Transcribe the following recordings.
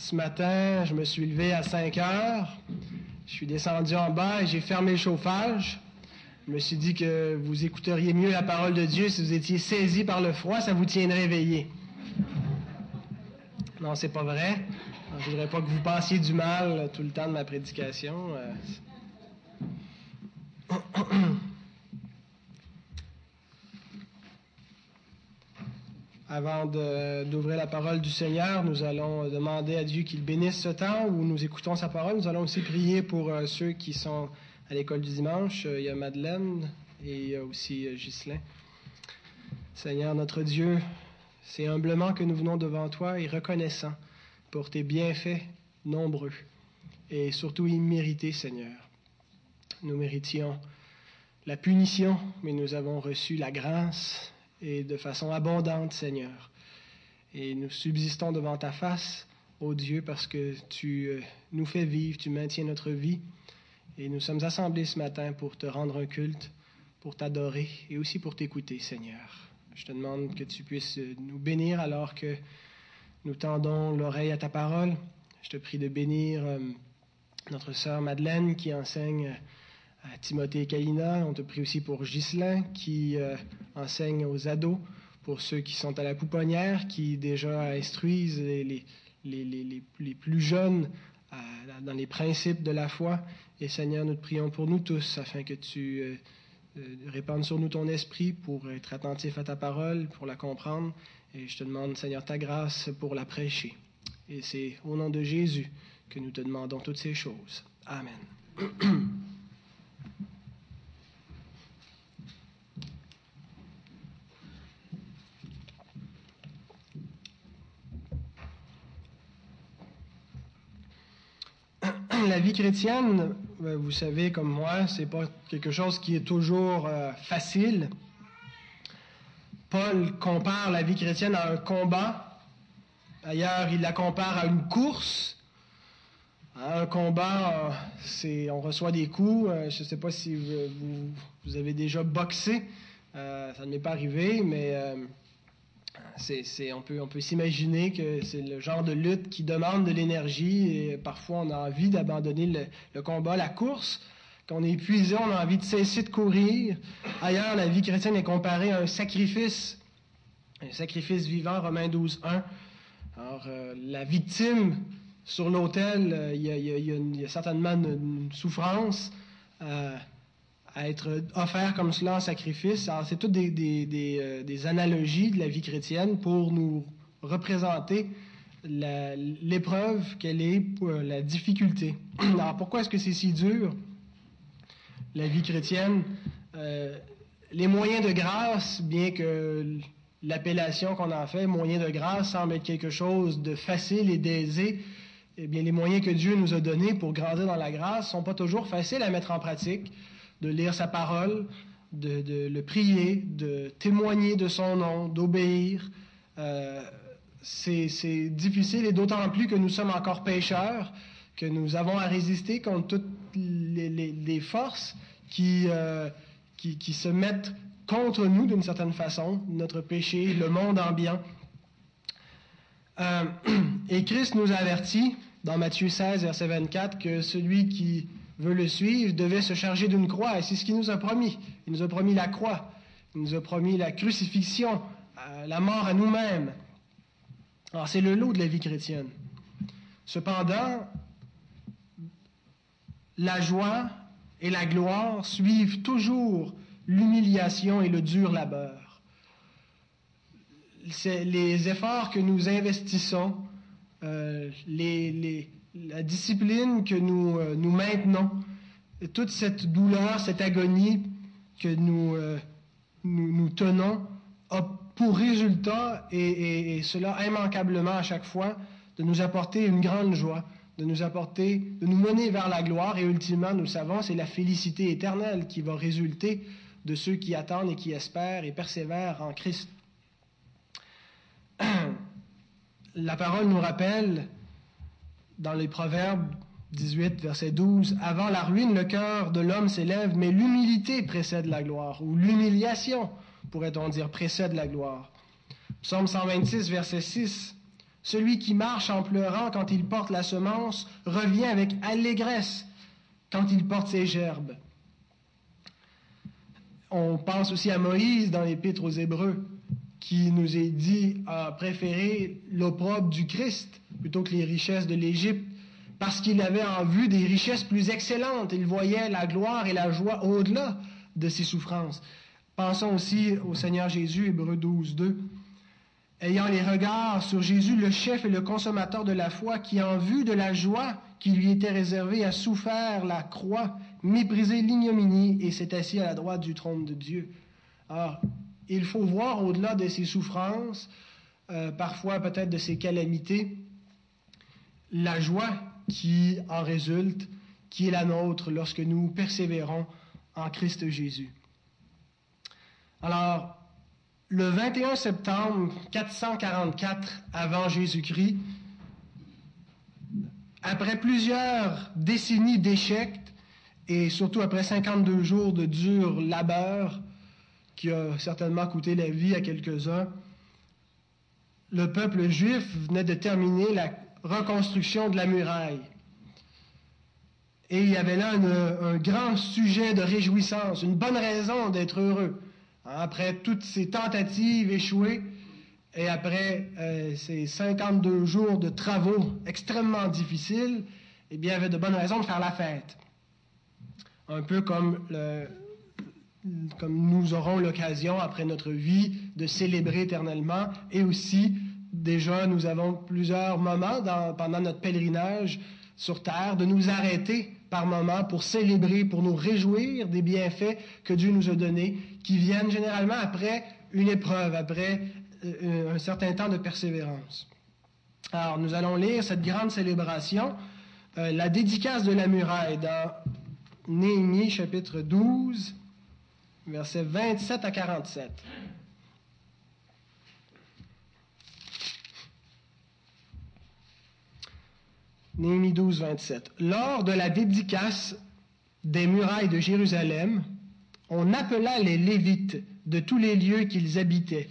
Ce matin, je me suis levé à 5 heures. Je suis descendu en bas et j'ai fermé le chauffage. Je me suis dit que vous écouteriez mieux la parole de Dieu si vous étiez saisi par le froid, ça vous tiendrait éveillé. Non, c'est pas vrai. Je ne voudrais pas que vous pensiez du mal tout le temps de ma prédication. Euh. Avant d'ouvrir la parole du Seigneur, nous allons demander à Dieu qu'il bénisse ce temps où nous écoutons sa parole. Nous allons aussi prier pour euh, ceux qui sont à l'école du dimanche. Il y a Madeleine et il y a aussi euh, Ghislain. Seigneur notre Dieu, c'est humblement que nous venons devant toi et reconnaissant pour tes bienfaits nombreux et surtout immérités, Seigneur. Nous méritions la punition, mais nous avons reçu la grâce et de façon abondante, Seigneur. Et nous subsistons devant ta face, ô Dieu, parce que tu euh, nous fais vivre, tu maintiens notre vie. Et nous sommes assemblés ce matin pour te rendre un culte, pour t'adorer et aussi pour t'écouter, Seigneur. Je te demande que tu puisses nous bénir alors que nous tendons l'oreille à ta parole. Je te prie de bénir euh, notre sœur Madeleine qui enseigne Timothée et Kalina. On te prie aussi pour Ghislain qui euh, enseigne aux ados, pour ceux qui sont à la pouponnière, qui déjà instruisent les, les, plus jeunes euh, dans les principes de la foi. Et Seigneur, nous te prions pour nous tous afin que tu euh, répandes sur nous ton esprit pour être attentif à ta parole, pour la comprendre. Et je te demande, Seigneur, ta grâce pour la prêcher. Et c'est au nom de Jésus que nous te demandons toutes ces choses. Amen. la vie chrétienne, euh, vous savez comme moi, c'est pas quelque chose qui est toujours euh, facile. Paul compare la vie chrétienne à un combat. D'ailleurs, il la compare à une course. un combat, euh, c'est on reçoit des coups. je ne sais pas si vous, avez déjà boxé. ça ne m'est pas arrivé, mais on peut, on peut s'imaginer que c'est le genre de lutte qui demande de l'énergie et parfois on a envie d'abandonner le, combat, la course. Quand on est épuisé, on a envie de cesser de courir. Ailleurs, la vie chrétienne est comparée à un sacrifice, un sacrifice vivant, Romains 12, 1. Alors, euh, la victime sur l'autel, il y, a certainement une, souffrance. Euh, à être offert comme cela en sacrifice. Alors, c'est toutes des, des, euh, des, analogies de la vie chrétienne pour nous représenter l'épreuve qu'elle est, pour la difficulté. Alors, pourquoi est-ce que c'est si dur, la vie chrétienne? Euh, les moyens de grâce, bien que l'appellation qu'on en fait, moyens de grâce, semble être quelque chose de facile et d'aisé, eh bien, les moyens que Dieu nous a donnés pour grandir dans la grâce sont pas toujours faciles à mettre en pratique de lire sa parole, de, le prier, de témoigner de son nom, d'obéir. Euh, c'est difficile et d'autant plus que nous sommes encore pécheurs, que nous avons à résister contre toutes les, forces qui, euh, qui, qui, se mettent contre nous d'une certaine façon, notre péché, le monde ambiant. Euh, et Christ nous avertit dans Matthieu 16, verset 24, que celui qui veut le suivre devait se charger d'une croix. Et c'est ce qu'il nous a promis. Il nous a promis la croix. Il nous a promis la crucifixion, euh, la mort à nous-mêmes. Alors c'est le lot de la vie chrétienne. Cependant, la joie et la gloire suivent toujours l'humiliation et le dur labeur. C'est les efforts que nous investissons, euh, les, la discipline que nous, euh, nous maintenons, toute cette douleur, cette agonie que nous, euh, nous, tenons, a pour résultat, et, et, cela immanquablement à chaque fois, de nous apporter une grande joie, de nous apporter, de nous mener vers la gloire, et ultimement, nous le savons, c'est la félicité éternelle qui va résulter de ceux qui attendent et qui espèrent et persévèrent en Christ. La parole nous rappelle dans les Proverbes 18, verset 12, Avant la ruine, le cœur de l'homme s'élève, mais l'humilité précède la gloire, ou l'humiliation, pourrait-on dire, précède la gloire. Psaume 126, verset 6, Celui qui marche en pleurant quand il porte la semence revient avec allégresse quand il porte ses gerbes. On pense aussi à Moïse dans l'Épître aux Hébreux, qui nous est dit à préférer l'opprobre du Christ plutôt que les richesses de l'Égypte, parce qu'il avait en vue des richesses plus excellentes. Il voyait la gloire et la joie au-delà de ses souffrances. Pensons aussi au Seigneur Jésus, Hébreux 12, 2 ayant les regards sur Jésus, le chef et le consommateur de la foi, qui, en vue de la joie qui lui était réservée, a souffert la croix, méprisé l'ignominie et s'est assis à la droite du trône de Dieu. Alors, il faut voir au-delà de ses souffrances, euh, parfois peut-être de ses calamités, la joie qui en résulte, qui est la nôtre lorsque nous persévérons en Christ Jésus. Alors, le 21 septembre 444 avant Jésus-Christ, après plusieurs décennies d'échecs et surtout après 52 jours de dur labeur qui a certainement coûté la vie à quelques-uns, le peuple juif venait de terminer la reconstruction de la muraille. Et il y avait là un grand sujet de réjouissance, une bonne raison d'être heureux. Après toutes ces tentatives échouées et après euh, ces 52 jours de travaux extrêmement difficiles, eh bien, il y avait de bonnes raisons de faire la fête. Un peu comme, comme nous aurons l'occasion, après notre vie, de célébrer éternellement. Et aussi, déjà, nous avons plusieurs moments pendant notre pèlerinage sur Terre de nous arrêter par moments pour célébrer, pour nous réjouir des bienfaits que Dieu nous a donnés, qui viennent généralement après une épreuve, après euh, un certain temps de persévérance. Alors, nous allons lire cette grande célébration, euh, la dédicace de la muraille dans Néhémie chapitre 12, versets 27 à 47. Néhémie 12, 27. Lors de la dédicace des murailles de Jérusalem, on appela les Lévites de tous les lieux qu'ils habitaient,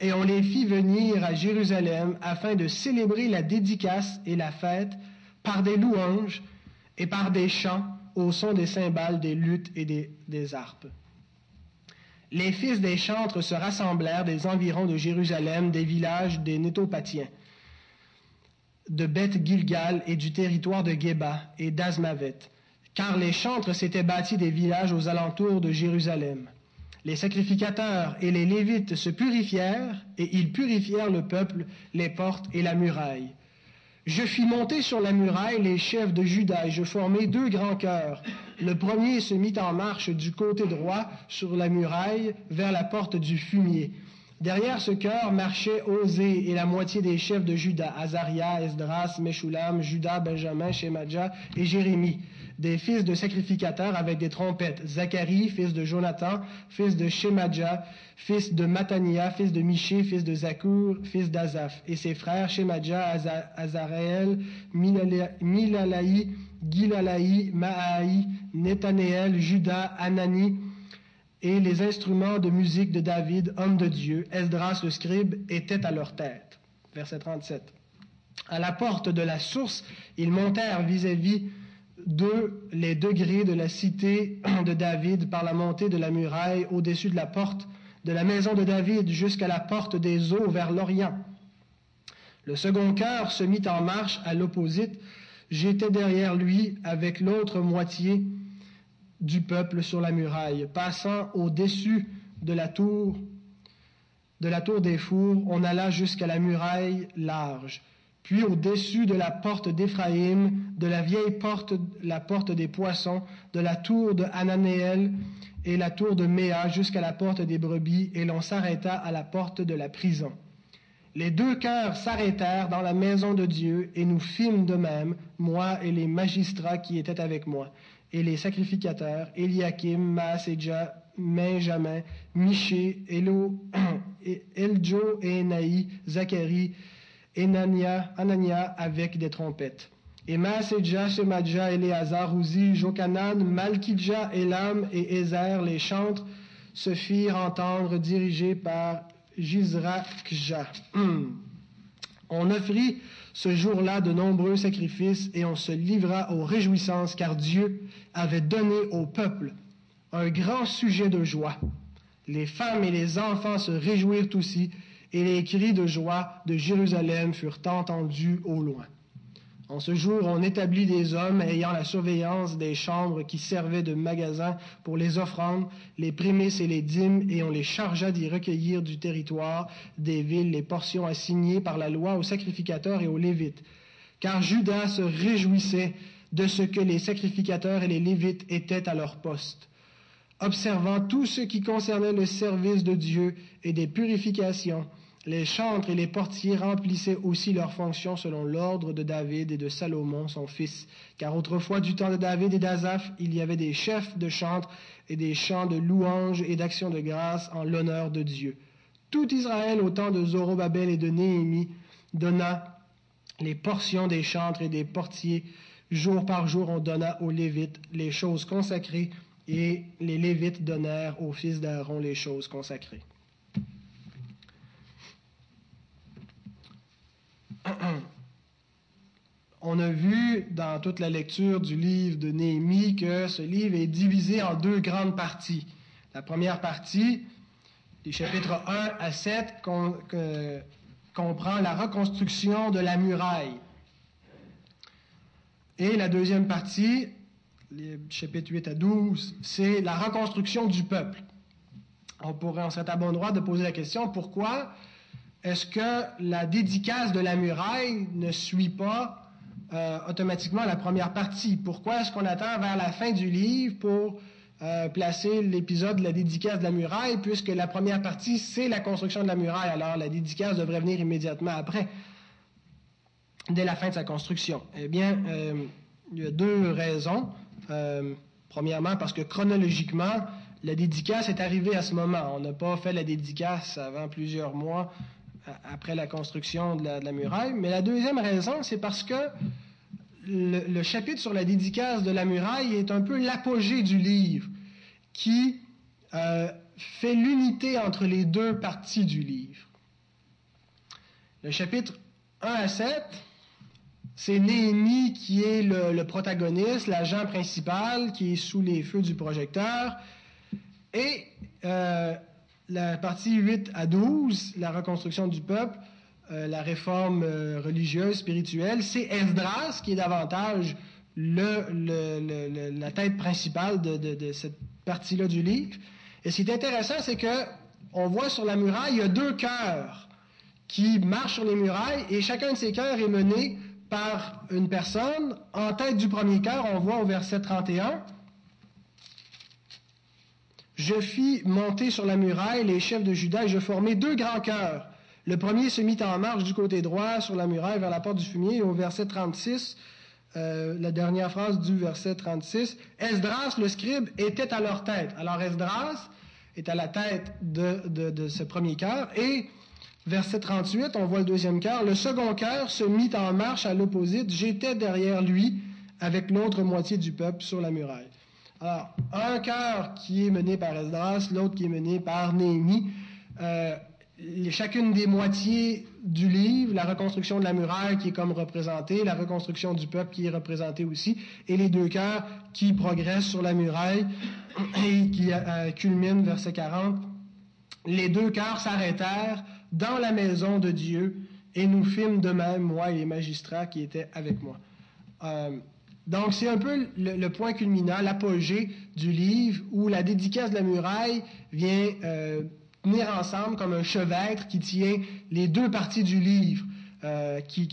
et on les fit venir à Jérusalem afin de célébrer la dédicace et la fête par des louanges et par des chants au son des cymbales, des luttes et des, des harpes. Les fils des chantres se rassemblèrent des environs de Jérusalem, des villages des Nétopathiens de Beth Gilgal et du territoire de Geba et d'Azmavet, car les chantres s'étaient bâtis des villages aux alentours de Jérusalem. Les sacrificateurs et les Lévites se purifièrent, et ils purifièrent le peuple, les portes et la muraille. Je fis monter sur la muraille les chefs de Juda, et je formai deux grands chœurs. Le premier se mit en marche du côté droit sur la muraille vers la porte du fumier. Derrière ce cœur marchaient Osée et la moitié des chefs de Juda, Azaria, Esdras, Meshulam, Judas, Benjamin, Shemaja et Jérémie, des fils de sacrificateurs avec des trompettes, Zacharie, fils de Jonathan, fils de Shemaja, fils de Matania, fils de Miché, fils de Zakour, fils d'Azaph, et ses frères Shemaja, Azareel, Milalaï, Gilalaï, Maaï, Netanéel, Judas, Anani, et les instruments de musique de David, homme de Dieu, Esdras le scribe, étaient à leur tête. Verset 37. À la porte de la source, ils montèrent vis-à-vis d'eux les degrés de la cité de David par la montée de la muraille au-dessus de la porte de la maison de David jusqu'à la porte des eaux vers l'Orient. Le second cœur se mit en marche à l'opposite. J'étais derrière lui avec l'autre moitié du peuple sur la muraille. Passant au-dessus de la tour, de la tour des fours, on alla jusqu'à la muraille large. Puis au-dessus de la porte d'Éphraïm, de la vieille porte, la porte des poissons, de la tour de Hananéel et la tour de Méa jusqu'à la porte des brebis, et l'on s'arrêta à la porte de la prison. Les deux cœurs s'arrêtèrent dans la maison de Dieu, et nous fîmes de même, moi et les magistrats qui étaient avec moi et les sacrificateurs, Eliakim, Maaseja, Benjamin, Miché, Elo, Eljo et Enaï, Zacharie, Enania, Anania avec des trompettes. Et Maaseja, Shemadja, Eleazar, Uzi, Jokanan, Malkidja, Elam et Ezer, les chantres, se firent entendre dirigés par Jizrakja. On offrit ce jour-là de nombreux sacrifices et on se livra aux réjouissances car Dieu avait donné au peuple un grand sujet de joie. Les femmes et les enfants se réjouirent aussi et les cris de joie de Jérusalem furent entendus au loin. En ce jour, on établit des hommes ayant la surveillance des chambres qui servaient de magasins pour les offrandes, les prémices et les dîmes, et on les chargea d'y recueillir du territoire des villes les portions assignées par la loi aux sacrificateurs et aux Lévites. Car Judas se réjouissait de ce que les sacrificateurs et les Lévites étaient à leur poste observant tout ce qui concernait le service de Dieu et des purifications, les chantres et les portiers remplissaient aussi leurs fonctions selon l'ordre de David et de Salomon, son fils. Car autrefois, du temps de David et d'Azaph, il y avait des chefs de chantres et des chants de louanges et d'actions de grâce en l'honneur de Dieu. Tout Israël, au temps de Zorobabel et de Néhémie, donna les portions des chantres et des portiers. Jour par jour, on donna aux Lévites les choses consacrées et les Lévites donnèrent aux fils d'Aaron les choses consacrées. On a vu dans toute la lecture du livre de Néhémie que ce livre est divisé en deux grandes parties. La première partie, les chapitres 1 à 7, comprend la reconstruction de la muraille. Et la deuxième partie, les chapitres 8 à 12, c'est la reconstruction du peuple. On pourrait, on serait à bon droit de poser la question, pourquoi est-ce que la dédicace de la muraille ne suit pas euh, automatiquement la première partie? Pourquoi est-ce qu'on attend vers la fin du livre pour euh, placer l'épisode de la dédicace de la muraille, puisque la première partie, c'est la construction de la muraille, alors la dédicace devrait venir immédiatement après, dès la fin de sa construction? Eh bien, euh, il y a deux raisons. premièrement, parce que chronologiquement, la dédicace est arrivée à ce moment. On n'a pas fait la dédicace avant plusieurs mois après la construction de la, muraille. Mais la deuxième raison, c'est parce que le, chapitre sur la dédicace de la muraille est un peu l'apogée du livre qui euh, fait l'unité entre les deux parties du livre. Le chapitre 1 à 7, c'est Néhémie qui est le, protagoniste, l'agent principal qui est sous les feux du projecteur. Et euh, la partie 8 à 12, la reconstruction du peuple, euh, la réforme euh, religieuse, spirituelle, c'est Esdras qui est davantage la tête principale de, cette partie-là du livre. Et ce qui est intéressant, c'est que on voit sur la muraille, il y a deux cœurs qui marchent sur les murailles et chacun de ces cœurs est mené par une personne. En tête du premier cœur, on voit au verset 31, je fis monter sur la muraille les chefs de Juda et je formai deux grands cœurs. Le premier se mit en marche du côté droit sur la muraille vers la porte du fumier et au verset 36, euh, la dernière phrase du verset 36, Esdras, le scribe, était à leur tête. Alors Esdras est à la tête de, ce premier cœur et verset 38, on voit le deuxième cœur, le second cœur se mit en marche à l'opposite, j'étais derrière lui avec l'autre moitié du peuple sur la muraille. Alors, un cœur qui est mené par Esdras, l'autre qui est mené par Néhémie. Euh, chacune des moitiés du livre, la reconstruction de la muraille qui est comme représentée, la reconstruction du peuple qui est représentée aussi, et les deux cœurs qui progressent sur la muraille et qui euh, culminent, verset 40. Les deux cœurs s'arrêtèrent dans la maison de Dieu et nous fîmes de même, moi et les magistrats qui étaient avec moi. Euh, donc, c'est un peu le, point culminant, l'apogée du livre, où la dédicace de la muraille vient euh, tenir ensemble comme un chevêtre qui tient les deux parties du livre, euh, qui,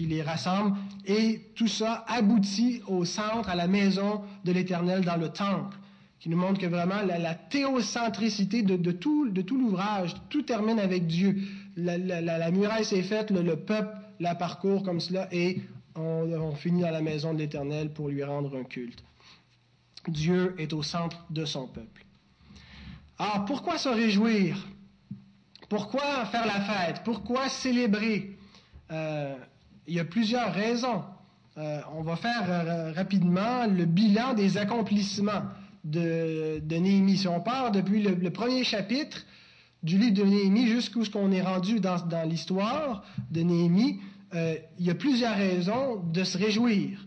les, rassemble, et tout ça aboutit au centre, à la maison de l'Éternel dans le temple, qui nous montre que vraiment la, théocentricité de, tout, de tout l'ouvrage, tout termine avec Dieu. La, muraille s'est faite, le, le peuple la parcourt comme cela, et on, finit dans la maison de l'Éternel pour lui rendre un culte. Dieu est au centre de son peuple. Alors, pourquoi se réjouir? Pourquoi faire la fête? Pourquoi célébrer? Euh, il y a plusieurs raisons. Euh, on va faire euh, rapidement le bilan des accomplissements de, Néhémie. Si on part depuis le, premier chapitre du livre de Néhémie jusqu'où ce qu'on est rendu dans, l'histoire de Néhémie, euh, il y a plusieurs raisons de se réjouir.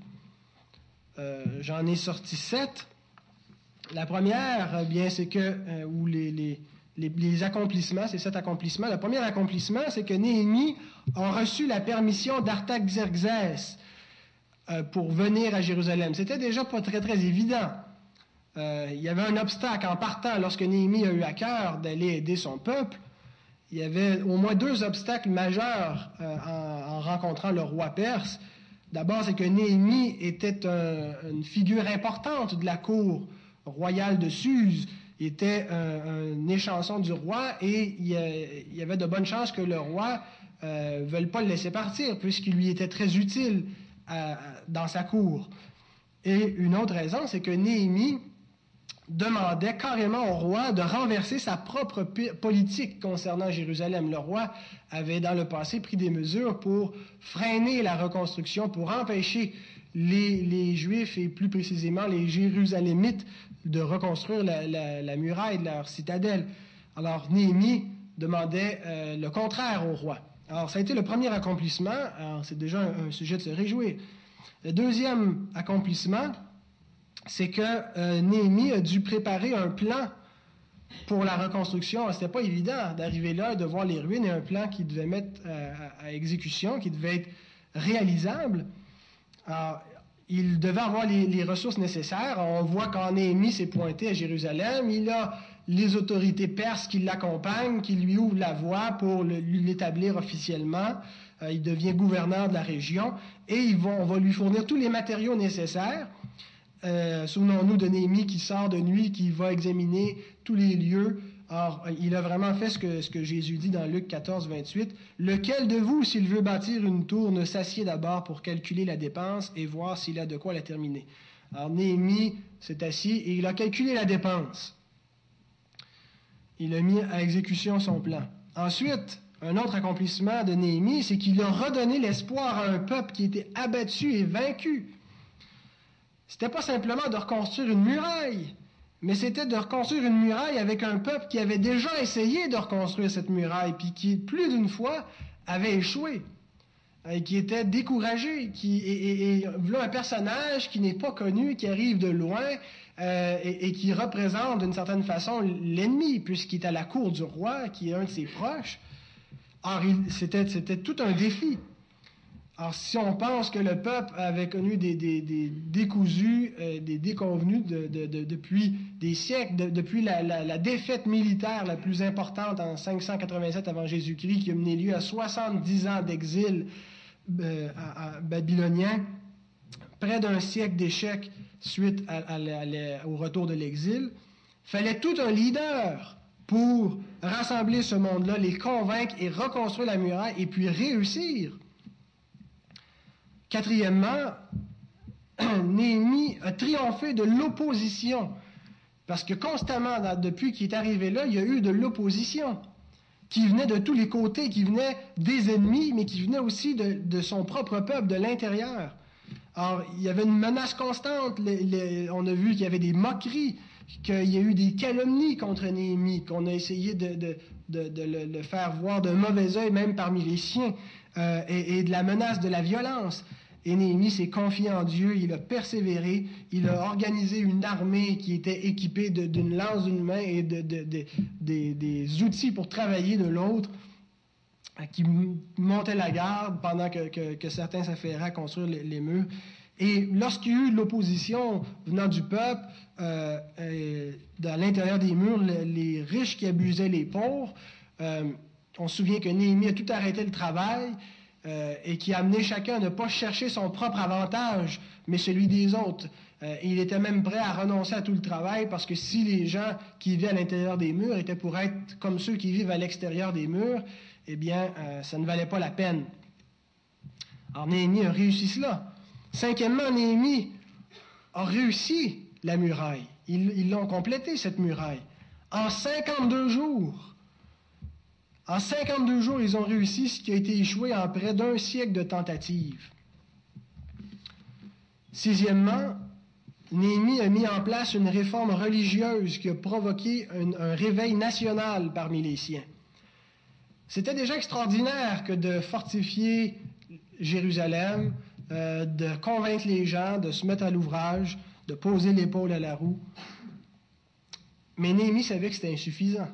Euh, j'en ai sorti sept. La première, eh bien, c'est que, euh, ou les, les, accomplissements, c'est sept accomplissements. Le premier accomplissement, c'est que Néhémie a reçu la permission d'Artaxerxès pour venir à Jérusalem. C'était déjà pas très, très évident. Euh, il y avait un obstacle en partant lorsque Néhémie a eu à cœur d'aller aider son peuple. Il y avait au moins deux obstacles majeurs euh, en, rencontrant le roi perse. D'abord, c'est que Néhémie était une figure importante de la cour royale de Suse. Il était un, échanson du roi et il y, avait de bonnes chances que le roi ne euh, veuille pas le laisser partir puisqu'il lui était très utile dans sa cour. Et une autre raison, c'est que Néhémie demandait carrément au roi de renverser sa propre politique concernant Jérusalem. Le roi avait dans le passé pris des mesures pour freiner la reconstruction, pour empêcher les, Juifs et plus précisément les Jérusalémites de reconstruire la, muraille de leur citadelle. Alors Néhémie demandait euh, le contraire au roi. Alors ça a été le premier accomplissement, c'est déjà un sujet de se réjouir. Le deuxième accomplissement, c'est que euh, Néhémie a dû préparer un plan pour la reconstruction. C'était pas évident d'arriver là et de voir les ruines et un plan qui devait mettre euh, à, exécution, qui devait être réalisable. il devait avoir les, ressources nécessaires. On voit quand Néhémie s'est pointé à Jérusalem, il a les autorités perses qui l'accompagnent, qui lui ouvrent la voie pour l'établir officiellement. Euh, il devient gouverneur de la région et on va lui fournir tous les matériaux nécessaires. Euh, souvenons-nous de Néhémie qui sort de nuit, qui va examiner tous les lieux. Or, il a vraiment fait ce que, ce que Jésus dit dans Luc 14, 28. Lequel de vous, s'il veut bâtir une tour, ne s'assied d'abord pour calculer la dépense et voir s'il a de quoi la terminer? Alors, Néhémie s'est assis et il a calculé la dépense. Il a mis à exécution son plan. Ensuite, un autre accomplissement de Néhémie, c'est qu'il a redonné l'espoir à un peuple qui était abattu et vaincu. C'était pas simplement de reconstruire une muraille, mais c'était de reconstruire une muraille avec un peuple qui avait déjà essayé de reconstruire cette muraille, puis qui, plus d'une fois, avait échoué, et qui était découragé, qui, et, un personnage qui n'est pas connu, qui arrive de loin, euh, et, qui représente d'une certaine façon l'ennemi, puisqu'il est à la cour du roi, qui est un de ses proches. Or, c'était tout un défi. Alors, si on pense que le peuple avait connu des, décousus, euh, des déconvenus depuis des siècles, depuis la, défaite militaire la plus importante en 587 avant Jésus-Christ, qui a mené lieu à 70 ans d'exil euh, babylonien, près d'un siècle d'échecs suite au retour de l'exil, fallait tout un leader pour rassembler ce monde-là, les convaincre et reconstruire la muraille et puis réussir. Quatrièmement, Néhémie a triomphé de l'opposition. Parce que constamment, depuis qu'il est arrivé là, il y a eu de l'opposition qui venait de tous les côtés, qui venait des ennemis, mais qui venait aussi de, son propre peuple, de l'intérieur. Alors, il y avait une menace constante. on a vu qu'il y avait des moqueries, qu'il y a eu des calomnies contre Néhémie, qu'on a essayé de, le, faire voir d'un mauvais œil, même parmi les siens, euh, et, de la menace de la violence. Et Néhémie s'est confié en Dieu, il a persévéré, il a organisé une armée qui était équipée d'une lance d'une main et de, des outils pour travailler de l'autre, qui montait la garde pendant que, certains s'affairaient à construire les, murs. Et lorsqu'il y a eu l'opposition venant du peuple, euh, dans l'intérieur des murs, les, riches qui abusaient les pauvres, euh, on se souvient que Néhémie a tout arrêté le travail, euh, et qui a amené chacun à ne pas chercher son propre avantage, mais celui des autres. Euh, il était même prêt à renoncer à tout le travail parce que si les gens qui vivaient à l'intérieur des murs étaient pour être comme ceux qui vivent à l'extérieur des murs, eh bien, euh, ça ne valait pas la peine. Alors Néhémie a réussi cela. Cinquièmement, Néhémie a réussi la muraille. Ils l'ont complété, cette muraille. En 52 jours, en 52 jours, ils ont réussi ce qui a été échoué en près d'un siècle de tentatives. Sixièmement, Néhémie a mis en place une réforme religieuse qui a provoqué un, réveil national parmi les siens. C'était déjà extraordinaire que de fortifier Jérusalem, euh, de convaincre les gens, de se mettre à l'ouvrage, de poser l'épaule à la roue. Mais Néhémie savait que c'était insuffisant.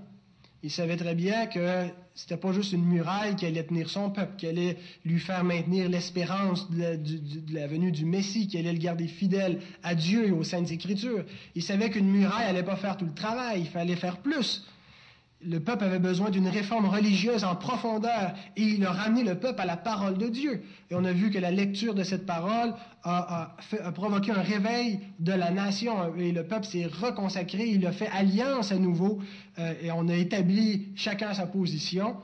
Il savait très bien que c'était pas juste une muraille qui allait tenir son peuple, qui allait lui faire maintenir l'espérance de, la venue du Messie, qui allait le garder fidèle à Dieu et aux Saintes Écritures. Il savait qu'une muraille allait pas faire tout le travail, il fallait faire plus le peuple avait besoin d'une réforme religieuse en profondeur et il a ramené le peuple à la parole de Dieu. Et on a vu que la lecture de cette parole a, provoqué un réveil de la nation et le peuple s'est reconsacré, il a fait alliance à nouveau euh, et on a établi chacun sa position.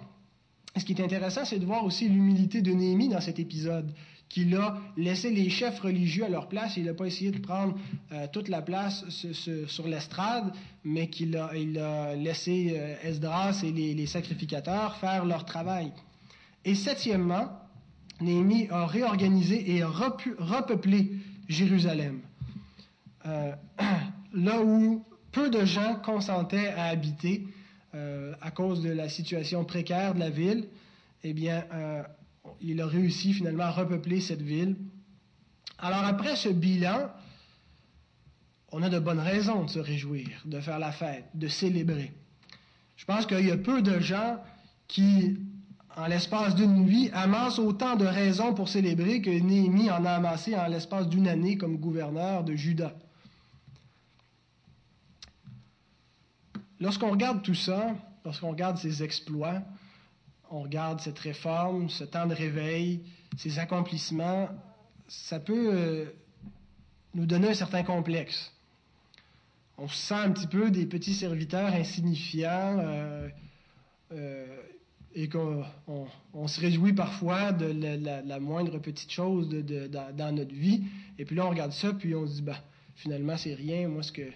ce qui est intéressant, c'est de voir aussi l'humilité de Néhémie dans cet épisode qu'il a laissé les chefs religieux à leur place. Il n'a pas essayé de prendre euh, toute la place sur, l'estrade, mais qu'il a, laissé euh, Esdras et les, sacrificateurs faire leur travail. Et septièmement, Néhémie a réorganisé et a repeuplé Jérusalem. Euh, là où peu de gens consentaient à habiter à cause de la situation précaire de la ville, eh bien, il a réussi finalement à repeupler cette ville. Alors après ce bilan, on a de bonnes raisons de se réjouir, de faire la fête, de célébrer. Je pense qu'il y a peu de gens qui, en l'espace d'une nuit, amassent autant de raisons pour célébrer que Néhémie en a amassé en l'espace d'une année comme gouverneur de Juda. Lorsqu'on regarde tout ça, lorsqu'on regarde ses exploits, on regarde cette réforme, ce temps de réveil, ces accomplissements, ça peut euh, nous donner un certain complexe. On se sent un petit peu des petits serviteurs insignifiants euh, euh, et qu'on se réjouit parfois de la, moindre petite chose dans, notre vie. Et puis là, on regarde ça, puis on se dit, bah, finalement, c'est rien. Moi, ce que,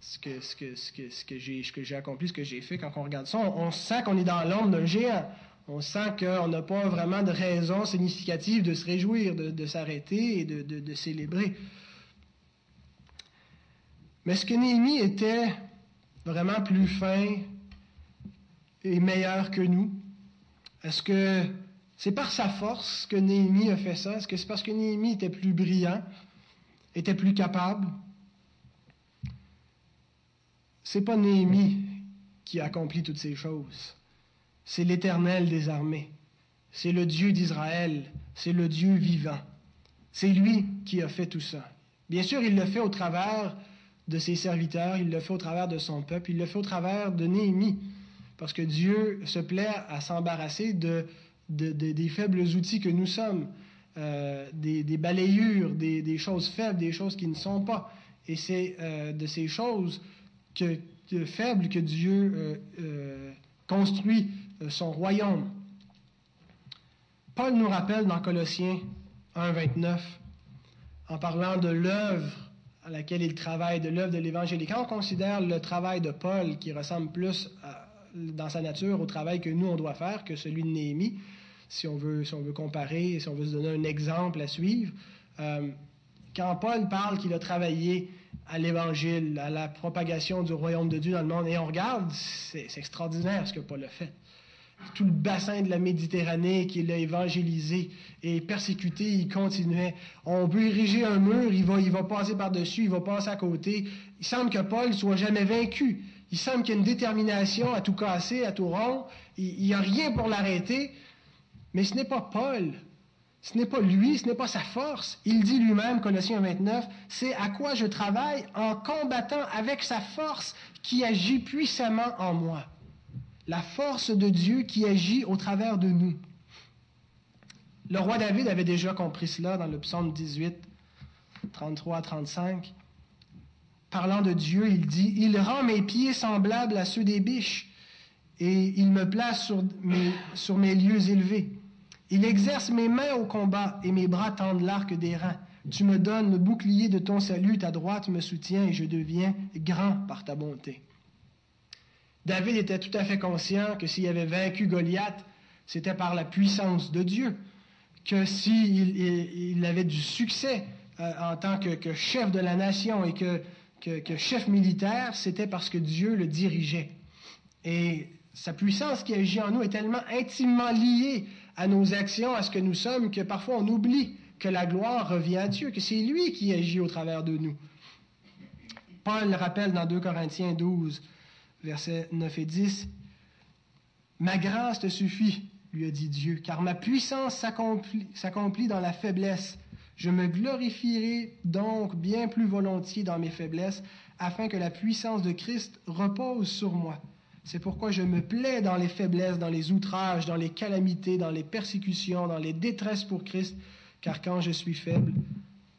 ce que, j'ai accompli, ce que j'ai fait, quand on regarde ça, on, on sent qu'on est dans l'ombre d'un géant on sent qu'on n'a pas vraiment de raison significative de se réjouir, de, s'arrêter et de, célébrer. Mais est-ce que Néhémie était vraiment plus fin et meilleur que nous? Est-ce que c'est par sa force que Néhémie a fait ça? Est-ce que c'est parce que Néhémie était plus brillant, était plus capable? C'est pas Néhémie qui a accompli toutes ces choses. C'est l'Éternel des armées. C'est le Dieu d'Israël. C'est le Dieu vivant. C'est lui qui a fait tout ça. Bien sûr, il le fait au travers de ses serviteurs, il le fait au travers de son peuple, il le fait au travers de Néhémie, parce que Dieu se plaît à s'embarrasser de, des faibles outils que nous sommes, euh, des, balayures, des, choses faibles, des choses qui ne sont pas. Et c'est euh, de ces choses que, faibles que Dieu euh, construit son royaume. Paul nous rappelle dans Colossiens 1, 29, en parlant de l'œuvre à laquelle il travaille, de l'œuvre de l'Évangile. Et quand on considère le travail de Paul, qui ressemble plus dans sa nature au travail que nous, on doit faire, que celui de Néhémie, si on veut, si on veut comparer, si on veut se donner un exemple à suivre, euh, quand Paul parle qu'il a travaillé à l'Évangile, à la propagation du royaume de Dieu dans le monde, et on regarde, c'est extraordinaire ce que Paul a fait tout le bassin de la Méditerranée qu'il a évangélisé et persécuté, il continuait. On peut ériger un mur, il va, passer par-dessus, il va passer à côté. Il semble que Paul soit jamais vaincu. Il semble qu'il y a une détermination à tout casser, à tout rompre. Il n'y a rien pour l'arrêter. Mais ce n'est pas Paul. Ce n'est pas lui, ce n'est pas sa force. Il dit lui-même, Colossiens 29, c'est à quoi je travaille en combattant avec sa force qui agit puissamment en moi la force de Dieu qui agit au travers de nous. Le roi David avait déjà compris cela dans le psaume 18, 33 à 35. Parlant de Dieu, il dit, Il rend mes pieds semblables à ceux des biches, et il me place sur mes, sur mes lieux élevés. Il exerce mes mains au combat, et mes bras tendent l'arc des reins. Tu me donnes le bouclier de ton salut, ta droite me soutient, et je deviens grand par ta bonté. David était tout à fait conscient que s'il avait vaincu Goliath, c'était par la puissance de Dieu, que s'il il avait du succès euh, en tant que, chef de la nation et que, que chef militaire, c'était parce que Dieu le dirigeait. Et sa puissance qui agit en nous est tellement intimement liée à nos actions, à ce que nous sommes, que parfois on oublie que la gloire revient à Dieu, que c'est lui qui agit au travers de nous. Paul le rappelle dans 2 Corinthiens 12, versets 9 et 10. Ma grâce te suffit, lui a dit Dieu, car ma puissance s'accomplit dans la faiblesse. Je me glorifierai donc bien plus volontiers dans mes faiblesses, afin que la puissance de Christ repose sur moi. C'est pourquoi je me plais dans les faiblesses, dans les outrages, dans les calamités, dans les persécutions, dans les détresses pour Christ, car quand je suis faible,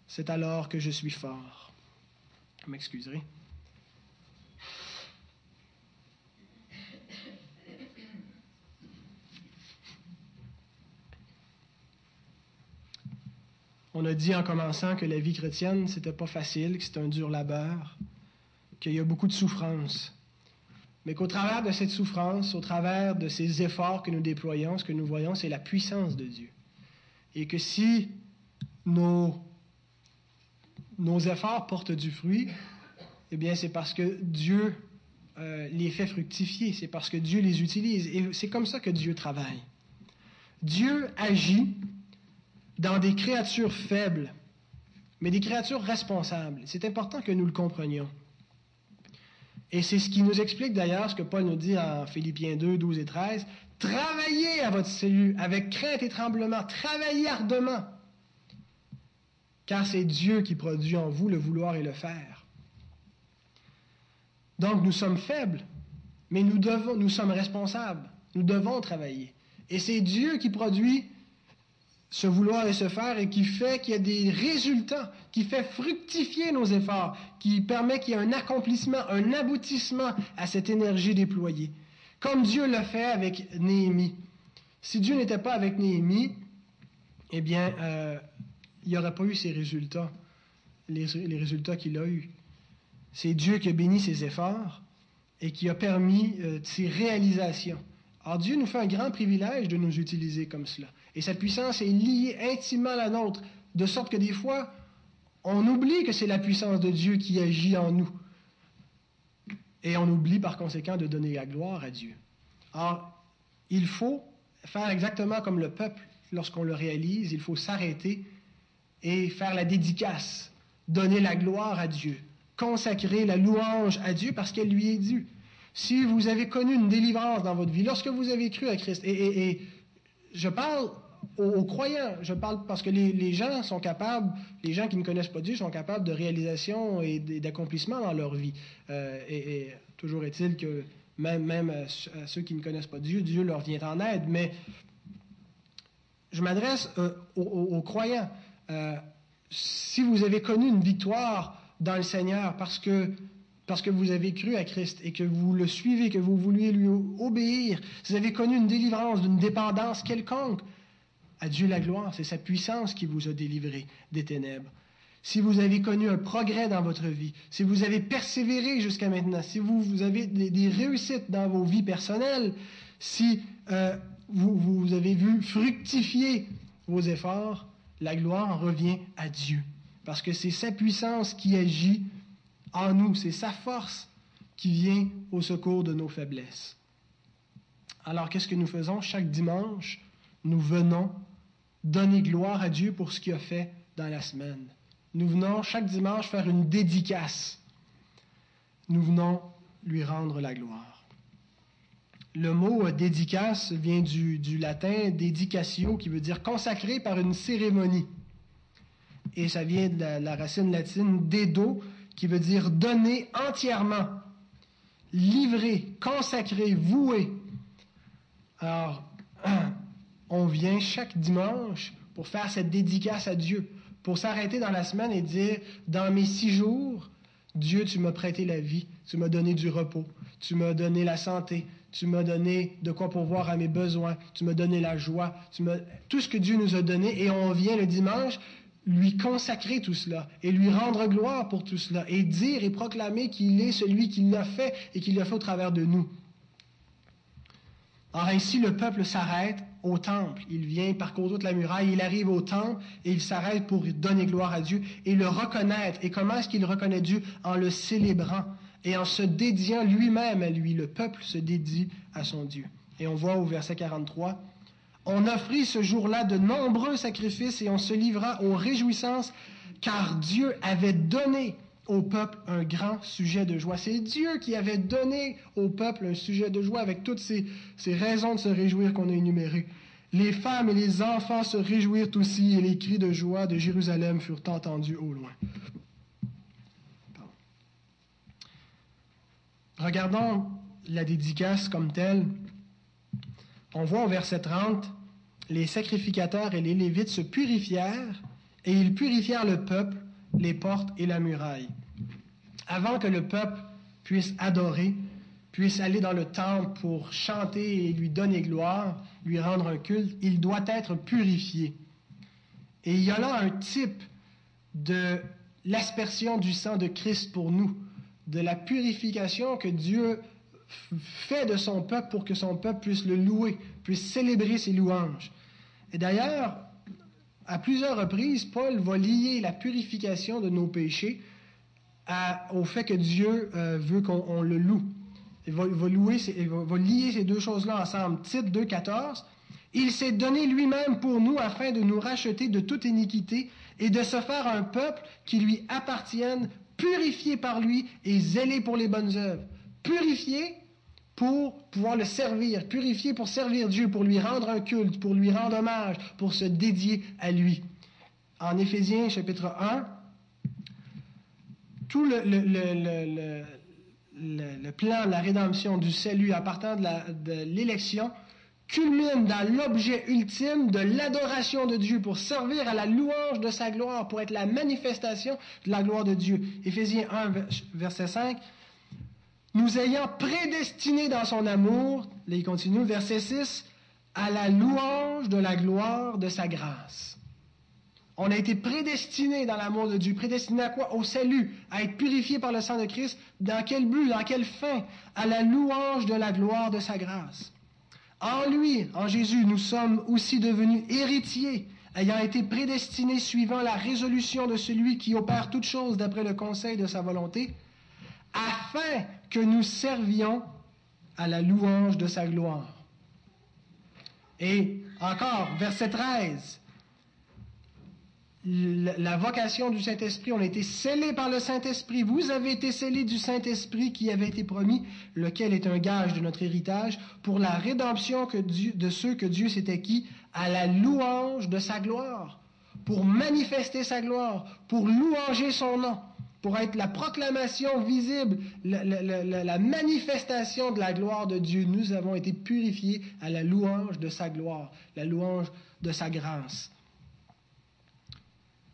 c'est alors que je suis fort. M'excuserez. On a dit en commençant que la vie chrétienne, c'était pas facile, que c'était un dur labeur, qu'il y a beaucoup de souffrance. Mais qu'au travers de cette souffrance, au travers de ces efforts que nous déployons, ce que nous voyons, c'est la puissance de Dieu. Et que si nos nos efforts portent du fruit, eh bien, c'est parce que Dieu euh, les fait fructifier, c'est parce que Dieu les utilise. Et c'est comme ça que Dieu travaille. Dieu agit dans des créatures faibles, mais des créatures responsables. C'est important que nous le comprenions. Et c'est ce qui nous explique d'ailleurs ce que Paul nous dit en Philippiens 2, 12 et 13. Travaillez à votre salut avec crainte et tremblement, travaillez ardemment car c'est Dieu qui produit en vous le vouloir et le faire. Donc nous sommes faibles, mais nous, nous sommes responsables, nous devons travailler. Et c'est Dieu qui produit ce vouloir et ce faire et qui fait qu'il y a des résultats, qui fait fructifier nos efforts, qui permet qu'il y ait un accomplissement, un aboutissement à cette énergie déployée. Comme Dieu l'a fait avec Néhémie. Si Dieu n'était pas avec Néhémie, eh bien, euh, il n'y aurait pas eu ces résultats, les, résultats qu'il a eus. C'est Dieu qui a béni ses efforts et qui a permis euh, ces réalisations. Alors Dieu nous fait un grand privilège de nous utiliser comme cela. Et cette puissance est liée intimement à la nôtre, de sorte que des fois, on oublie que c'est la puissance de Dieu qui agit en nous. Et on oublie par conséquent de donner la gloire à Dieu. Alors, il faut faire exactement comme le peuple, lorsqu'on le réalise, il faut s'arrêter et faire la dédicace, donner la gloire à Dieu, consacrer la louange à Dieu parce qu'elle lui est due. Si vous avez connu une délivrance dans votre vie, lorsque vous avez cru à Christ, et, je parle aux, croyants, je parle parce que les, gens sont capables, les gens qui ne connaissent pas Dieu sont capables de réalisation et d'accomplissement dans leur vie. Euh, et, toujours est-il que même, même à ceux qui ne connaissent pas Dieu, Dieu leur vient en aide. Mais je m'adresse euh, aux, croyants. Euh, si vous avez connu une victoire dans le Seigneur parce que, parce que vous avez cru à Christ et que vous le suivez, que vous vouliez lui obéir, si vous avez connu une délivrance d'une dépendance quelconque, à Dieu la gloire, c'est sa puissance qui vous a délivré des ténèbres. Si vous avez connu un progrès dans votre vie, si vous avez persévéré jusqu'à maintenant, si vous, avez des, réussites dans vos vies personnelles, si euh, vous, vous avez vu fructifier vos efforts, la gloire revient à Dieu. Parce que c'est sa puissance qui agit en nous, c'est sa force qui vient au secours de nos faiblesses. Alors qu'est-ce que nous faisons? Chaque dimanche Nous venons donner gloire à Dieu pour ce qu'il a fait dans la semaine. Nous venons chaque dimanche faire une dédicace. Nous venons lui rendre la gloire. Le mot euh, dédicace vient du, latin dedicatio, qui veut dire consacré par une cérémonie. Et ça vient de la, racine latine dedo, qui veut dire donner entièrement, livrer, consacrer, vouer. Alors, on vient chaque dimanche pour faire cette dédicace à Dieu, pour s'arrêter dans la semaine et dire, dans mes six jours, Dieu, tu m'as prêté la vie, tu m'as donné du repos, tu m'as donné la santé, tu m'as donné de quoi pourvoir à mes besoins, tu m'as donné la joie, tout ce que Dieu nous a donné, et on vient le dimanche lui consacrer tout cela et lui rendre gloire pour tout cela et dire et proclamer qu'il est celui qui l'a fait et qu'il l'a fait au travers de nous. Or ainsi, le peuple s'arrête au temple. Il vient parcourir toute la muraille, il arrive au temple et il s'arrête pour donner gloire à Dieu et le reconnaître. Et comment est-ce qu'il reconnaît Dieu? En le célébrant et en se dédiant lui-même à lui. Le peuple se dédie à son Dieu. Et on voit au verset 43, on offrit ce jour-là de nombreux sacrifices et on se livra aux réjouissances car Dieu avait donné au peuple un grand sujet de joie. C'est Dieu qui avait donné au peuple un sujet de joie avec toutes ces, raisons de se réjouir qu'on a énumérées. Les femmes et les enfants se réjouirent aussi et les cris de joie de Jérusalem furent entendus au loin. Regardons la dédicace comme telle. On voit au verset 30, les sacrificateurs et les Lévites se purifièrent et ils purifièrent le peuple les portes et la muraille. Avant que le peuple puisse adorer, puisse aller dans le temple pour chanter et lui donner gloire, lui rendre un culte, il doit être purifié. Et il y a là un type de l'aspersion du sang de Christ pour nous, de la purification que Dieu fait de son peuple pour que son peuple puisse le louer, puisse célébrer ses louanges. Et d'ailleurs, à plusieurs reprises, Paul va lier la purification de nos péchés au fait que Dieu euh, veut qu'on le loue. Il va, lier ces deux choses-là ensemble. Titre 2.14. Il s'est donné lui-même pour nous afin de nous racheter de toute iniquité et de se faire un peuple qui lui appartienne, purifié par lui et zélé pour les bonnes œuvres. Purifié pour pouvoir le servir, purifier pour servir Dieu, pour lui rendre un culte, pour lui rendre hommage, pour se dédier à lui. En Éphésiens chapitre 1, tout le, plan de la rédemption du salut à partir de l'élection culmine dans l'objet ultime de l'adoration de Dieu pour servir à la louange de sa gloire, pour être la manifestation de la gloire de Dieu. Éphésiens 1, verset 5, nous ayant prédestinés dans son amour, là il continue, verset 6, à la louange de la gloire de sa grâce. On a été prédestinés dans l'amour de Dieu. Prédestinés à quoi? Au salut, à être purifiés par le sang de Christ. Dans quel but? Dans quelle fin? À la louange de la gloire de sa grâce. En lui, en Jésus, nous sommes aussi devenus héritiers, ayant été prédestinés suivant la résolution de celui qui opère toutes choses d'après le conseil de sa volonté, afin que nous servions à la louange de sa gloire. Et encore, verset 13, la vocation du Saint-Esprit, on a été scellés par le Saint-Esprit. Vous avez été scellés du Saint-Esprit qui avait été promis, lequel est un gage de notre héritage, pour la rédemption de ceux que Dieu s'est acquis à la louange de sa gloire, pour manifester sa gloire, pour louanger son nom pour être la proclamation visible, la, manifestation de la gloire de Dieu. Nous avons été purifiés à la louange de sa gloire, la louange de sa grâce.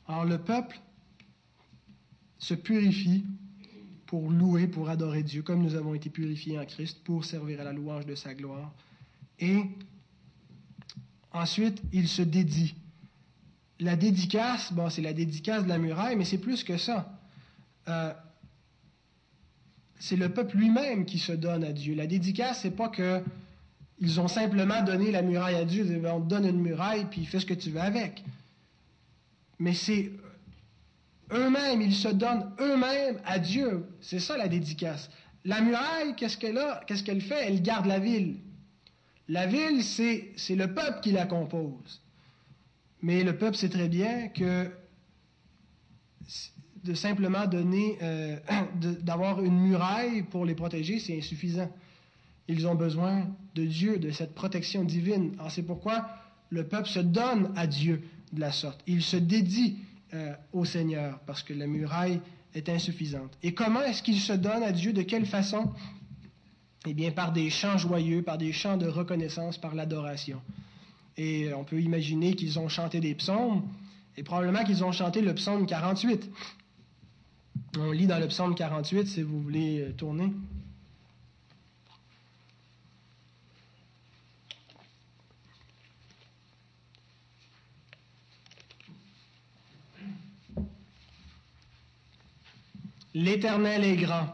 Alors le peuple se purifie pour louer, pour adorer Dieu, comme nous avons été purifiés en Christ pour servir à la louange de sa gloire. Et ensuite, il se dédie. La dédicace, c'est la dédicace de la muraille, mais c'est plus que ça. Euh, c'est le peuple lui-même qui se donne à Dieu. La dédicace, c'est pas que ils ont simplement donné la muraille à Dieu, on te donne une muraille, puis fais ce que tu veux avec. Mais c'est eux-mêmes, ils se donnent eux-mêmes à Dieu. C'est ça la dédicace. La muraille, qu'est-ce qu'elle a? Qu'est-ce qu'elle fait? Elle garde la ville. La ville, c'est, c'est le peuple qui la compose. Mais le peuple sait très bien que de simplement donner, euh, d'avoir une muraille pour les protéger, c'est insuffisant. Ils ont besoin de Dieu, de cette protection divine. Alors c'est pourquoi le peuple se donne à Dieu de la sorte. Il se dédie euh, au Seigneur parce que la muraille est insuffisante. Et comment est-ce qu'il se donne à Dieu? De quelle façon? Eh bien, par des chants joyeux, par des chants de reconnaissance, par l'adoration. Et on peut imaginer qu'ils ont chanté des psaumes, et probablement qu'ils ont chanté le psaume 48. On lit dans le psaume 48, si vous voulez euh, tourner. L'Éternel est grand.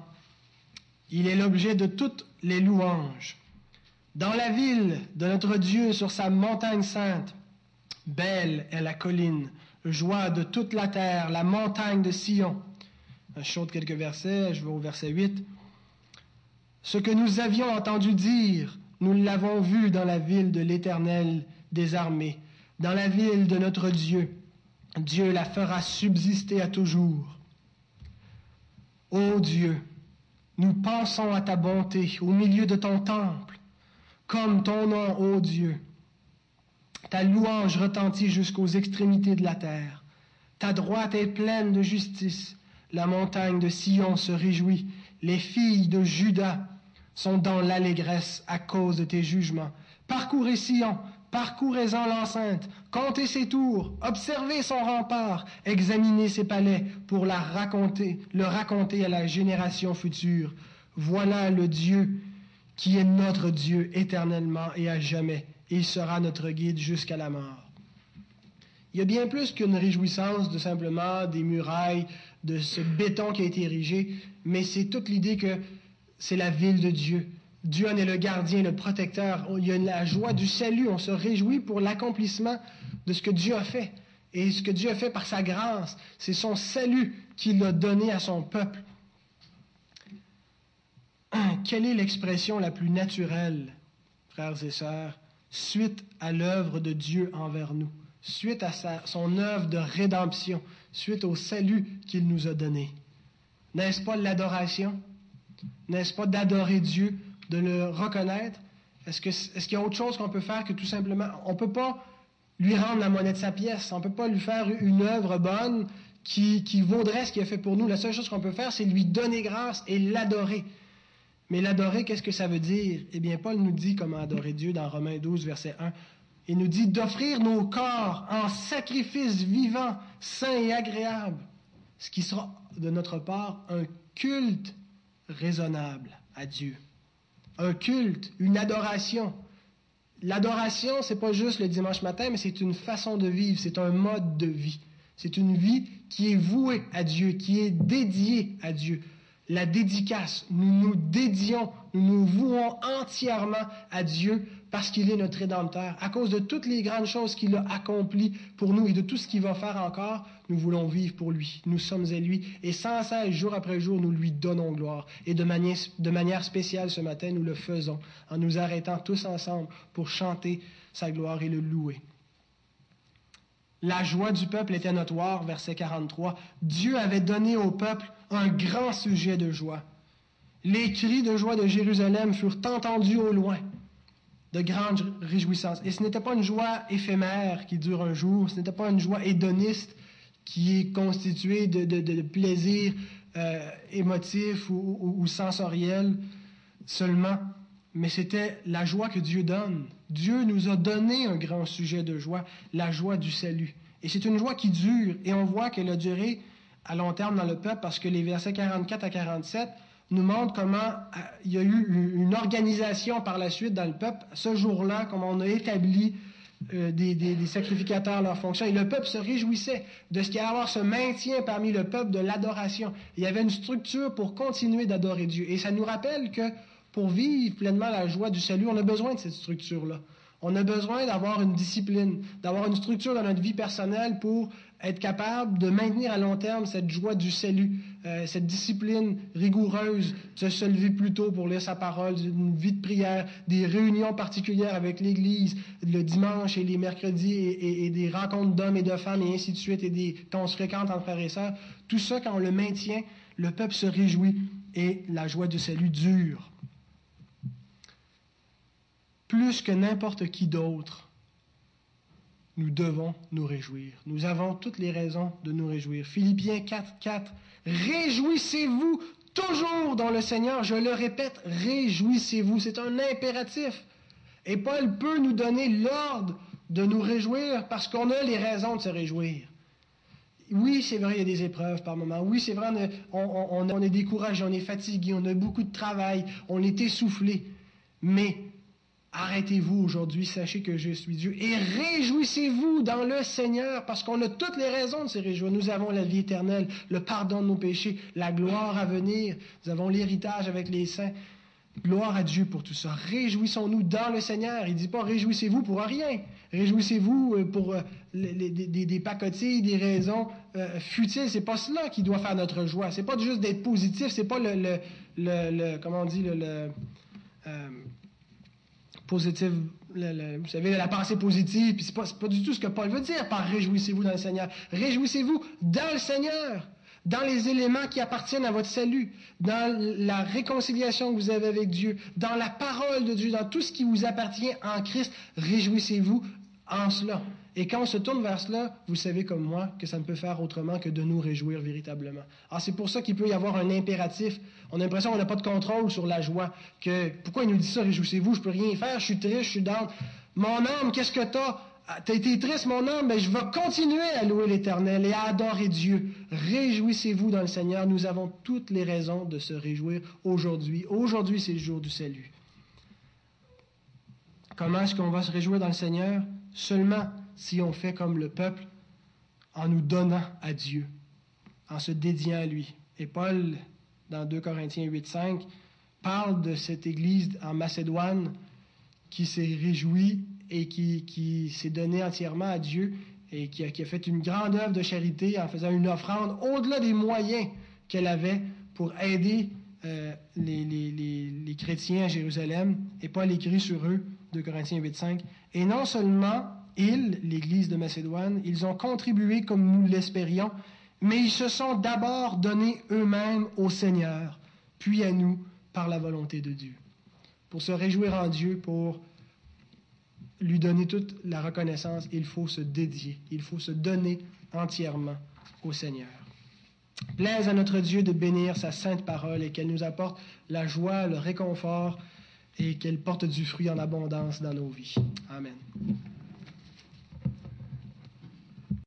Il est l'objet de toutes les louanges. Dans la ville de notre Dieu sur sa montagne sainte, belle est la colline, joie de toute la terre, la montagne de Sion. Je saute quelques versets, je vais au verset 8. Ce que nous avions entendu dire, nous l'avons vu dans la ville de l'Éternel des armées, dans la ville de notre Dieu. Dieu la fera subsister à toujours. Ô Dieu, nous pensons à ta bonté au milieu de ton temple, comme ton nom, ô Dieu. Ta louange retentit jusqu'aux extrémités de la terre. Ta droite est pleine de justice. La montagne de Sion se réjouit. Les filles de Juda sont dans l'allégresse à cause de tes jugements. Parcourez Sion, parcourez-en l'enceinte, comptez ses tours, observez son rempart, examinez ses palais pour la raconter, le raconter à la génération future. Voilà le Dieu qui est notre Dieu éternellement et à jamais. Il sera notre guide jusqu'à la mort. Il y a bien plus qu'une réjouissance de simplement des murailles, de ce béton qui a été érigé, mais c'est toute l'idée que c'est la ville de Dieu. Dieu en est le gardien, le protecteur. Il y a la joie du salut. On se réjouit pour l'accomplissement de ce que Dieu a fait. Et ce que Dieu a fait par sa grâce, c'est son salut qu'il a donné à son peuple. Quelle est l'expression la plus naturelle, frères et sœurs, suite à l'œuvre de Dieu envers nous, suite à son œuvre de rédemption, suite au salut qu'il nous a donné? N'est-ce pas l'adoration? N'est-ce pas d'adorer Dieu, de le reconnaître? Est-ce qu'il y a autre chose qu'on peut faire que tout simplement... On ne peut pas lui rendre la monnaie de sa pièce. On ne peut pas lui faire une œuvre bonne qui, qui vaudrait ce qu'il a fait pour nous. La seule chose qu'on peut faire, c'est lui donner grâce et l'adorer. Mais l'adorer, qu'est-ce que ça veut dire? Eh bien, Paul nous dit comment adorer Dieu dans Romains 12, verset 1. Il nous dit d'offrir nos corps en sacrifice vivant, saint et agréable, ce qui sera de notre part un culte raisonnable à Dieu. Un culte, une adoration. L'adoration, c'est pas juste le dimanche matin, mais c'est une façon de vivre, c'est un mode de vie. C'est une vie qui est vouée à Dieu, qui est dédiée à Dieu la dédicace. Nous nous dédions, nous nous vouons entièrement à Dieu parce qu'il est notre Rédempteur. À cause de toutes les grandes choses qu'il a accomplies pour nous et de tout ce qu'il va faire encore, nous voulons vivre pour lui. Nous sommes à lui et sans cesse, jour après jour, nous lui donnons gloire. Et de de manière spéciale ce matin, nous le faisons en nous arrêtant tous ensemble pour chanter sa gloire et le louer. La joie du peuple était notoire, verset 43. Dieu avait donné au peuple un grand sujet de joie. Les cris de joie de Jérusalem furent entendus au loin, de grandes réjouissances. Et ce n'était pas une joie éphémère qui dure un jour, ce n'était pas une joie hédoniste qui est constituée de, de, plaisirs euh, émotifs ou, ou sensoriels seulement, mais c'était la joie que Dieu donne. Dieu nous a donné un grand sujet de joie, la joie du salut. Et c'est une joie qui dure, et on voit qu'elle a duré à long terme dans le peuple parce que les versets 44 à 47 nous montrent comment euh, il y a eu une organisation par la suite dans le peuple. Ce jour-là, comment on a établi euh, des, des, sacrificateurs leur fonction. Et le peuple se réjouissait de ce qu'il y allait avoir ce maintien parmi le peuple de l'adoration. Il y avait une structure pour continuer d'adorer Dieu. Et ça nous rappelle que pour vivre pleinement la joie du salut, on a besoin de cette structure-là. On a besoin d'avoir une discipline, d'avoir une structure dans notre vie personnelle pour être capable de maintenir à long terme cette joie du salut, euh, cette discipline rigoureuse, de se lever plus tôt pour lire sa parole, une vie de prière, des réunions particulières avec l'Église le dimanche et les mercredis et, des rencontres d'hommes et de femmes et ainsi de suite, et des, quand on se fréquente entre frères et sœurs. Tout ça, quand on le maintient, le peuple se réjouit et la joie du salut dure plus que n'importe qui d'autre, nous devons nous réjouir. Nous avons toutes les raisons de nous réjouir. Philippiens 4, 4. Réjouissez-vous toujours dans le Seigneur. Je le répète, réjouissez-vous. C'est un impératif. Et Paul peut nous donner l'ordre de nous réjouir parce qu'on a les raisons de se réjouir. Oui, c'est vrai, il y a des épreuves par moment. Oui, c'est vrai, on, on est découragé, on est fatigué, on a beaucoup de travail, on est essoufflé. Mais Arrêtez-vous aujourd'hui, sachez que je suis Dieu et réjouissez-vous dans le Seigneur parce qu'on a toutes les raisons de se réjouir. Nous avons la vie éternelle, le pardon de nos péchés, la gloire à venir, nous avons l'héritage avec les saints. Gloire à Dieu pour tout ça. Réjouissons-nous dans le Seigneur. Il ne dit pas réjouissez-vous pour rien. Réjouissez-vous euh, pour euh, des, pacotilles, des raisons euh, futiles. C'est pas cela qui doit faire notre joie. C'est pas juste d'être positif. C'est pas le, le, comment on dit le, euh, positif. vous savez la pensée positive. Puis c'est pas du tout ce que Paul veut dire par réjouissez-vous dans le Seigneur. Réjouissez-vous dans le Seigneur dans les éléments qui appartiennent à votre salut, dans la réconciliation que vous avez avec Dieu, dans la parole de Dieu, dans tout ce qui vous appartient en Christ, réjouissez-vous en cela. Et quand on se tourne vers cela, vous savez comme moi que ça ne peut faire autrement que de nous réjouir véritablement. Alors c'est pour ça qu'il peut y avoir un impératif. On a l'impression qu'on n'a pas de contrôle sur la joie. Que pourquoi il nous dit ça, réjouissez-vous, je peux rien faire, je suis triste, je suis down. Mon âme, qu'est-ce que t'as? Ah, T'as été triste, mon âme, mais je vais continuer à louer l'Éternel et à adorer Dieu. Réjouissez-vous dans le Seigneur. Nous avons toutes les raisons de se réjouir aujourd'hui. Aujourd'hui, c'est le jour du salut. Comment est-ce qu'on va se réjouir dans le Seigneur? Seulement si on fait comme le peuple en nous donnant à Dieu, en se dédiant à lui. Et Paul, dans 2 Corinthiens 8, 5, parle de cette Église en Macédoine qui s'est réjouie et qui, s'est donnée entièrement à Dieu et qui a, fait une grande œuvre de charité en faisant une offrande au-delà des moyens qu'elle avait pour aider euh, les, les, chrétiens à Jérusalem. Et Paul écrit sur eux, 2 Corinthiens 8, 5, Et non seulement ils, l'Église de Macédoine, ils ont contribué comme nous l'espérions, mais ils se sont d'abord donnés eux-mêmes au Seigneur, puis à nous par la volonté de Dieu. Pour se réjouir en Dieu, pour lui donner toute la reconnaissance, il faut se dédier, il faut se donner entièrement au Seigneur. Plaise à notre Dieu de bénir sa sainte parole et qu'elle nous apporte la joie, le réconfort et qu'elle porte du fruit en abondance dans nos vies. Amen.